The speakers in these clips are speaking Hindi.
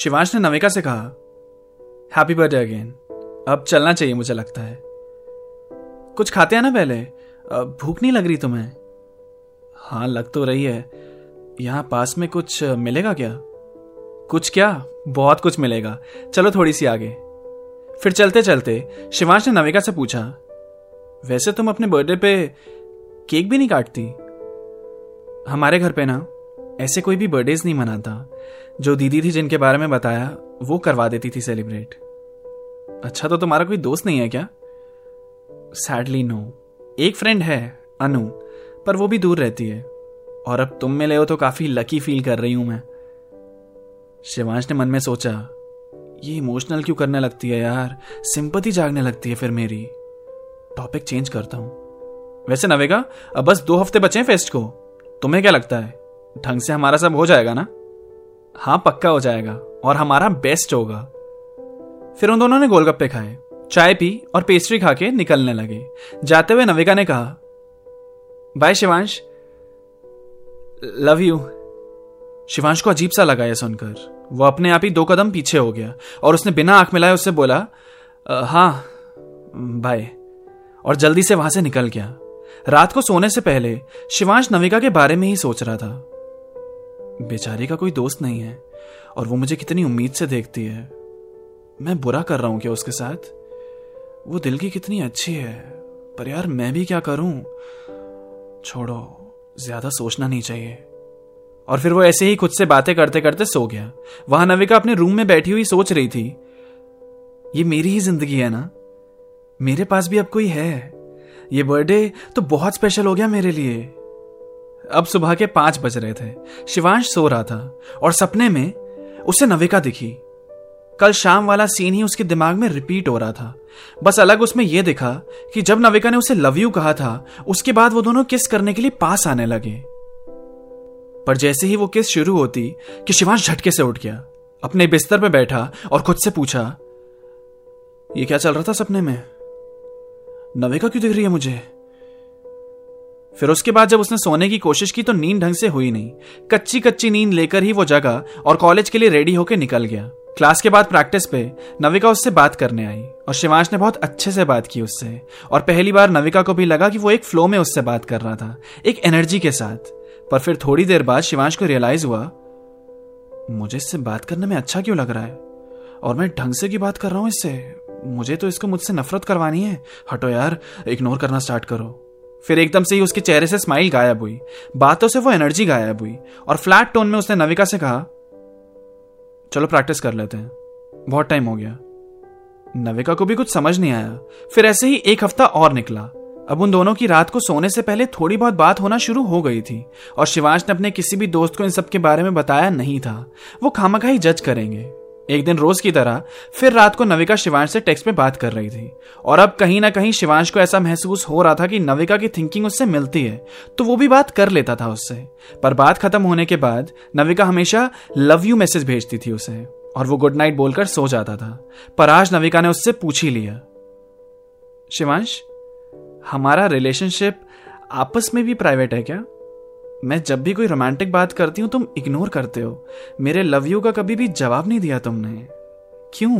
शिवांश ने नविका से कहा हैप्पी बर्थडे अगेन अब चलना चाहिए मुझे लगता है। कुछ खाते हैं ना पहले? भूख नहीं लग रही तुम्हें? हाँ लग तो रही है। यहाँ पास में कुछ मिलेगा क्या? कुछ क्या? बहुत कुछ मिलेगा। चलो थोड़ी सी आगे। फिर चलते चलते शिवांश ने नविका से पूछा, वैसे तुम अपने बर्थडे पे केक भी नहीं काटती? हमारे घर पे ना? ऐसे कोई भी बर्थडेज नहीं मनाता। जो दीदी थी जिनके बारे में बताया, वो करवा देती थी सेलिब्रेट अच्छा तो तुम्हारा कोई दोस्त नहीं है क्या? सैडली नो एक फ्रेंड है, अनु, पर वो भी दूर रहती है। और अब तुम मिले हो तो काफ़ी लकी फील कर रही हूँ मैं। शिवांश ने मन में सोचा, ये इमोशनल क्यों करने लगती है यार? सिंपति जागने लगती है फिर मेरी। टॉपिक चेंज करता हूँ। वैसे नवेगा, अब बस दो हफ़्ते बचे हैं फेस्ट को। तुम्हें क्या लगता है? ढंग से हमारा सब हो जाएगा ना? हाँ पक्का हो जाएगा और हमारा बेस्ट होगा। फिर उन दोनों ने गोलगप्पे खाए, चाय पी और पेस्ट्री खा के निकलने लगे। जाते हुए नविका ने कहा, bye Shivansh love you Shivansh को अजीब सा लगा यह सुनकर। वो अपने आप ही दो कदम पीछे हो गया और उसने बिना आँख मिलाए उससे बोला हाँ बाय और जल्दी से वहाँ से निकल गया। रात को सोने से पहले शिवांश नविका के बारे में ही सोच रहा था। बेचारी का कोई दोस्त नहीं है, और वो मुझे कितनी उम्मीद से देखती है। मैं बुरा कर रहा हूँ क्या उसके साथ? वो दिल की कितनी अच्छी है, पर यार मैं भी क्या करूँ? छोड़ो, ज़्यादा सोचना नहीं चाहिए। और फिर वो ऐसे ही खुद से बातें करते करते सो गया। वहाँ नविका अपने रूम में बैठी हुई सोच रही थी, ये मेरी ही ज़िंदगी है ना? मेरे पास भी अब कोई है? ये बर्थडे तो बहुत स्पेशल हो गया मेरे लिए। अब सुबह के पाँच बज रहे थे। शिवांश सो रहा था और सपने में उसे नविका दिखी। कल शाम वाला सीन ही उसके दिमाग में रिपीट हो रहा था। बस अलग उसमें यह दिखा कि जब नविका ने उसे लव यू कहा था, उसके बाद वो दोनों किस करने के लिए पास आने लगे। पर जैसे ही वो किस शुरू होती कि शिवांश झटके से उठ गया, अपने बिस्तर पर बैठा और खुद से पूछा, ये क्या चल रहा था सपने में? नविका क्यों दिख रही है मुझे? फिर उसके बाद जब उसने सोने की कोशिश की तो नींद ढंग से हुई नहीं। कच्ची कच्ची नींद लेकर ही वो जगह और कॉलेज के लिए रेडी होकर निकल गया। क्लास के बाद प्रैक्टिस पे नविका उससे बात करने आई और शिवांश ने बहुत अच्छे से बात की उससे। और पहली बार नविका को भी लगा कि वो एक फ्लो में उससे बात कर रहा था, एक एनर्जी के साथ। पर फिर थोड़ी देर बाद शिवांश को रियलाइज़ हुआ, मुझे इससे बात करने में अच्छा क्यों लग रहा है? और मैं ढंग से की बात कर रहा हूँ इससे? मुझे तो इसको मुझसे नफरत करवानी है। हटो यार इग्नोर करना स्टार्ट करो। फिर एकदम से ही उसके चेहरे से स्माइल गायब हुई। बातों से वो एनर्जी गायब हुई और फ्लैट टोन में उसने नविका से कहा, चलो प्रैक्टिस कर लेते हैं। बहुत टाइम हो गया। नविका को भी कुछ समझ नहीं आया। फिर ऐसे ही एक हफ़्ता और निकला। अब उन दोनों की रात को सोने से पहले थोड़ी बहुत बात होना शुरू हो गई थी और शिवांश ने अपने किसी भी दोस्त को इन सब के बारे में बताया नहीं था। वो खामखा जज करेंगे। एक दिन रोज की तरह, फिर रात को नविका शिवांश से टेक्स्ट में बात कर रही थी। और अब कहीं ना कहीं शिवांश को ऐसा महसूस हो रहा था कि नविका की थिंकिंग उससे मिलती है तो वो भी बात कर लेता था उससे। पर बात खत्म होने के बाद, नविका हमेशा लव यू मैसेज भेजती थी उसे, और वो गुड नाइट बोलकर सो जाता था। पर आज नविका ने उससे पूछ ही लिया, शिवांश, हमारा रिलेशनशिप आपस में भी प्राइवेट है क्या? मैं जब भी कोई रोमांटिक बात करती हूँ, तुम इग्नोर करते हो। मेरे लव यू का कभी भी जवाब नहीं दिया तुमने। क्यों?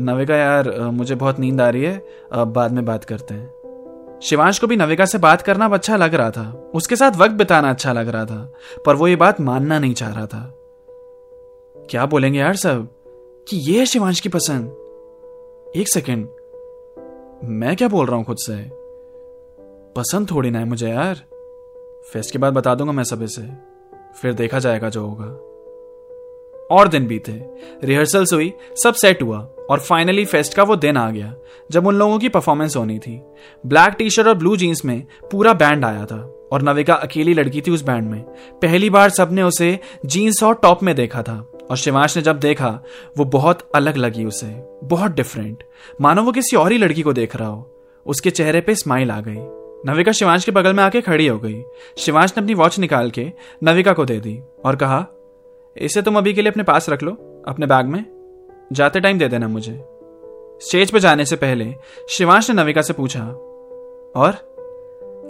नविका यार मुझे बहुत नींद आ रही है। अब बाद में बात करते हैं। शिवांश को भी नविका से बात करना अच्छा लग रहा था। उसके साथ वक्त बिताना अच्छा लग रहा था, पर वो ये बात मानना नहीं चाह रहा था। क्या बोलेंगे यार सब? कि ये है शिवांश की पसंद। एक सेकेंड मैं क्या बोल रहा हूँ खुद से? पसंद थोड़ी ना है मुझे यार। फेस्ट के बाद बता दूँगा मैं सब इसे। फिर देखा जाएगा जो होगा। और दिन बीते। रिहर्सल्स हुई, सब सेट हुआ और फाइनली फेस्ट का वो दिन आ गया, जब उन लोगों की परफॉर्मेंस होनी थी। ब्लैक टी शर्ट और ब्लू जीन्स में पूरा बैंड आया था और नविका अकेली लड़की थी उस बैंड में। पहली बार सबने उसे जीन्स और टॉप में देखा था और शिवांश ने जब देखा, वो बहुत अलग लगी उसे, बहुत डिफरेंट मानो वो किसी और ही लड़की को देख रहा हो। उसके चेहरे पे स्माइल आ गई। नविका शिवांश के बगल में आके खड़ी हो गई। शिवांश ने अपनी वॉच निकाल के नविका को दे दी और कहा, इसे तुम अभी के लिए अपने पास रख लो, अपने बैग में। जाते टाइम दे देना मुझे। स्टेज पे जाने से पहले शिवांश ने नविका से पूछा, और,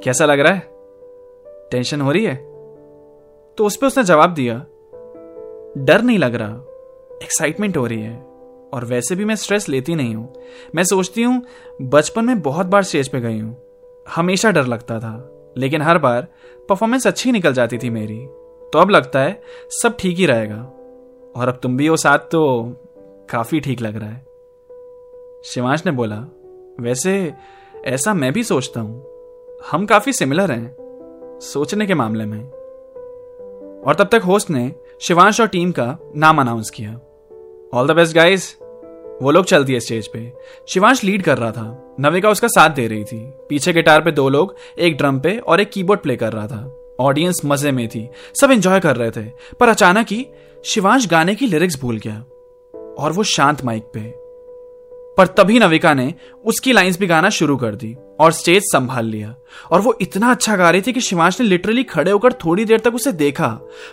कैसा लग रहा है? टेंशन हो रही है? तो उस पर उसने जवाब दिया, डर नहीं लग रहा, एक्साइटमेंट हो रही है। और वैसे भी मैं स्ट्रेस लेती नहीं हूँ। मैं सोचती हूँ, बचपन में बहुत बार स्टेज पे गई हूँ। हमेशा डर लगता था, लेकिन हर बार परफॉर्मेंस अच्छी निकल जाती थी मेरी। तो अब लगता है सब ठीक ही रहेगा। और अब तुम भी हो साथ तो काफ़ी ठीक लग रहा है। शिवांश ने बोला, वैसे ऐसा मैं भी सोचता हूँ। हम काफ़ी सिमिलर हैं, सोचने के मामले में। और तब तक होस्ट ने शिवांश और टीम का नाम अनाउंस किया। ऑल द बेस्ट गाइस वो लोग चलती है स्टेज पे। शिवांश लीड कर रहा था। नविका उसका साथ दे रही थी। पीछे गिटार पे दो लोग, एक ड्रम पे और एक कीबोर्ड प्ले कर रहा था। ऑडियंस मज़े में थी। सब एंजॉय कर रहे थे। पर अचानक ही शिवांश गाने की लिरिक्स भूल गया। और वो शांत माइक पे। पर तभी नविका ने उसकी लाइंस भी गाना शुरू कर दी और स्टेज संभाल लिया। और वो इतना अच्छा गा रही थी कि शिवांश ने लिटरली खड़े होकर थोड़ी देर तक उसे देखा।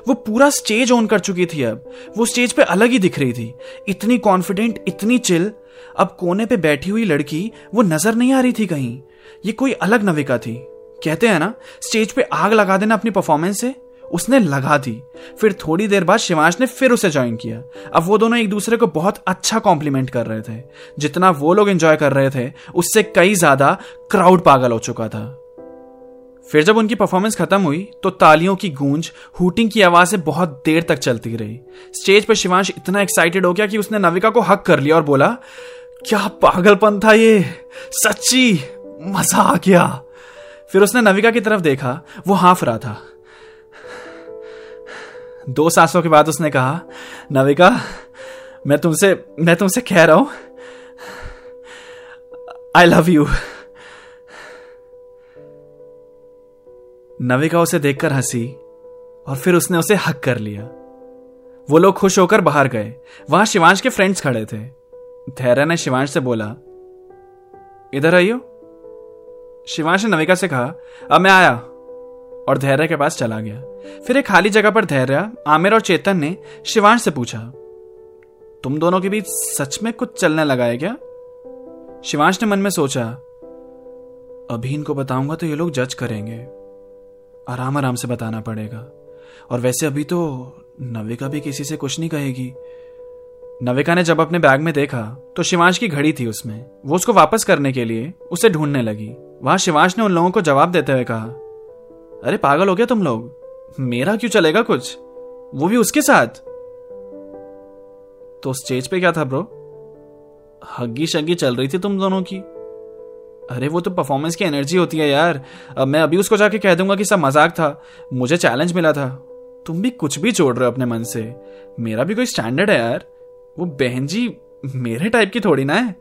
वो पूरा स्टेज ऑन कर चुकी थी अब। वो स्टेज पे अलग ही दिख रही थी। इतनी कॉन्फिडेंट इतनी चिल अब कोने पे बैठी हुई लड़की, वो नज़र नहीं आ रही थी कहीं। ये कोई अलग नविका थी। कहते हैं ना, स्टेज पे आग लगा देना अपनी परफॉर्मेंस से। उसने लगा दी। फिर थोड़ी देर बाद शिवांश ने फिर उसे ज्वाइन किया। अब वो दोनों एक दूसरे को बहुत अच्छा कॉम्प्लीमेंट कर रहे थे। जितना वो लोग एंजॉय कर रहे थे, उससे कई ज़्यादा क्राउड पागल हो चुका था। फिर जब उनकी परफॉर्मेंस खत्म हुई तो तालियों की गूंज हुटिंग की आवाज़ से बहुत देर तक चलती रही। स्टेज पर शिवांश इतना एक्साइटेड हो गया कि उसने नविका को हक कर लिया और बोला, क्या पागलपन था ये! सच्ची! मज़ा आ गया! फिर उसने नविका की तरफ़ देखा, वो हाफ़ रहा था। दो सांसों के बाद उसने कहा। नविका, मैं तुमसे मैं तुमसे कह रहा हूँ। आई लव यू नविका उसे देखकर हँसी और फिर उसने उसे हक कर लिया। वो लोग खुश होकर बाहर गए। वहाँ शिवांश के फ्रेंड्स खड़े थे। धैर्य ने शिवांश से बोला, इधर आइयो। शिवांश ने नविका से कहा, अब मैं आया। और धैर्य के पास चला गया। फिर एक खाली जगह पर धैर्य, आमिर और चेतन ने शिवांश से पूछा, तुम दोनों के बीच सच में कुछ चलने लगा है क्या? शिवांश ने मन में सोचा, अभी इनको बताऊँगा तो ये लोग जज करेंगे। आराम आराम से बताना पड़ेगा। और वैसे अभी तो नविका भी किसी से कुछ नहीं कहेगी। नविका ने जब अपने बैग में देखा तो शिवांश की घड़ी थी उसमें। वो उसको वापस करने के लिए उसे ढूँढने लगी। वहाँ शिवांश ने उन लोगों को जवाब देते हुए कहा अरे पागल हो गया तुम लोग। मेरा क्यों चलेगा कुछ? वो भी उसके साथ? तो स्टेज पे क्या था ब्रो हग्गी शग्गी चल रही थी तुम दोनों की। अरे वो तो परफॉर्मेंस की एनर्जी होती है यार। अब मैं अभी उसको जाके कह दूँगा कि सब मज़ाक था। मुझे चैलेंज मिला था। तुम भी कुछ भी छोड़ रहे हो अपने मन से। मेरा भी कोई स्टैंडर्ड है यार। वो बहन जी मेरे टाइप की थोड़ी ना है।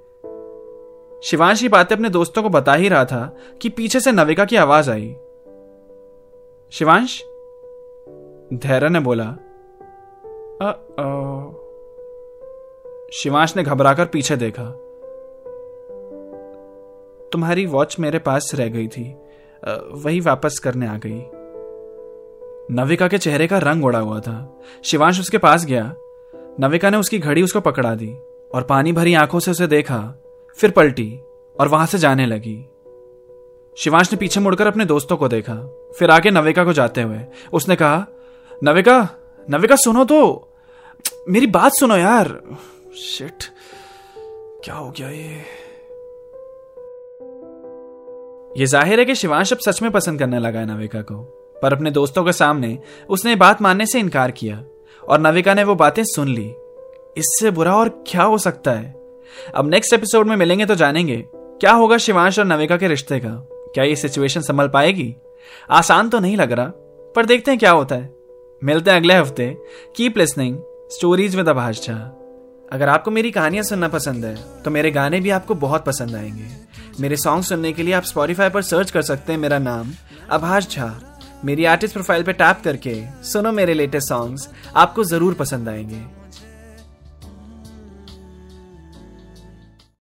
शिवांश ये बातें अपने दोस्तों को बता ही रहा था कि पीछे से नविका की आवाज़ आई। शिवांश? धैर्य ने बोला शिवांश ने घबराकर पीछे देखा। तुम्हारी वॉच मेरे पास रह गई थी। वही वापस करने आ गई। नविका के चेहरे का रंग उड़ा हुआ था। शिवांश उसके पास गया। नविका ने उसकी घड़ी उसको पकड़ा दी और पानी भरी आँखों से उसे देखा। फिर पलटी और वहाँ से जाने लगी। शिवांश ने पीछे मुड़कर अपने दोस्तों को देखा, फिर आगे नविका को जाते हुए। उसने कहा, नविका नविका सुनो तो। मेरी बात सुनो यार। शिट, क्या हो गया ये? ये ज़ाहिर है कि शिवांश अब सच में पसंद करने लगा है नविका को, पर अपने दोस्तों के सामने उसने बात मानने से इनकार किया, और नविका ने वो बातें सुन ली। इससे बुरा और क्या हो सकता है? अब नेक्स्ट एपिसोड में मिलेंगे तो जानेंगे, क्या होगा शिवांश और नविका के रिश्ते का। क्या ये सिचुएशन संभल पाएगी? आसान तो नहीं लग रहा, पर देखते हैं क्या होता है। मिलते हैं अगले हफ़्ते। Keep listening stories with Abhash Jha अगर आपको मेरी कहानियाँ सुनना पसंद है तो मेरे गाने भी आपको बहुत पसंद आएँगे। मेरे सॉन्ग सुनने के लिए आप स्पॉटिफाई पर सर्च कर सकते हैं मेरा नाम अभाष झा मेरी आर्टिस्ट प्रोफ़ाइल पर टैप करके सुनो मेरे लेटेस्ट सॉन्ग्स आपको ज़रूर पसंद आएँगे।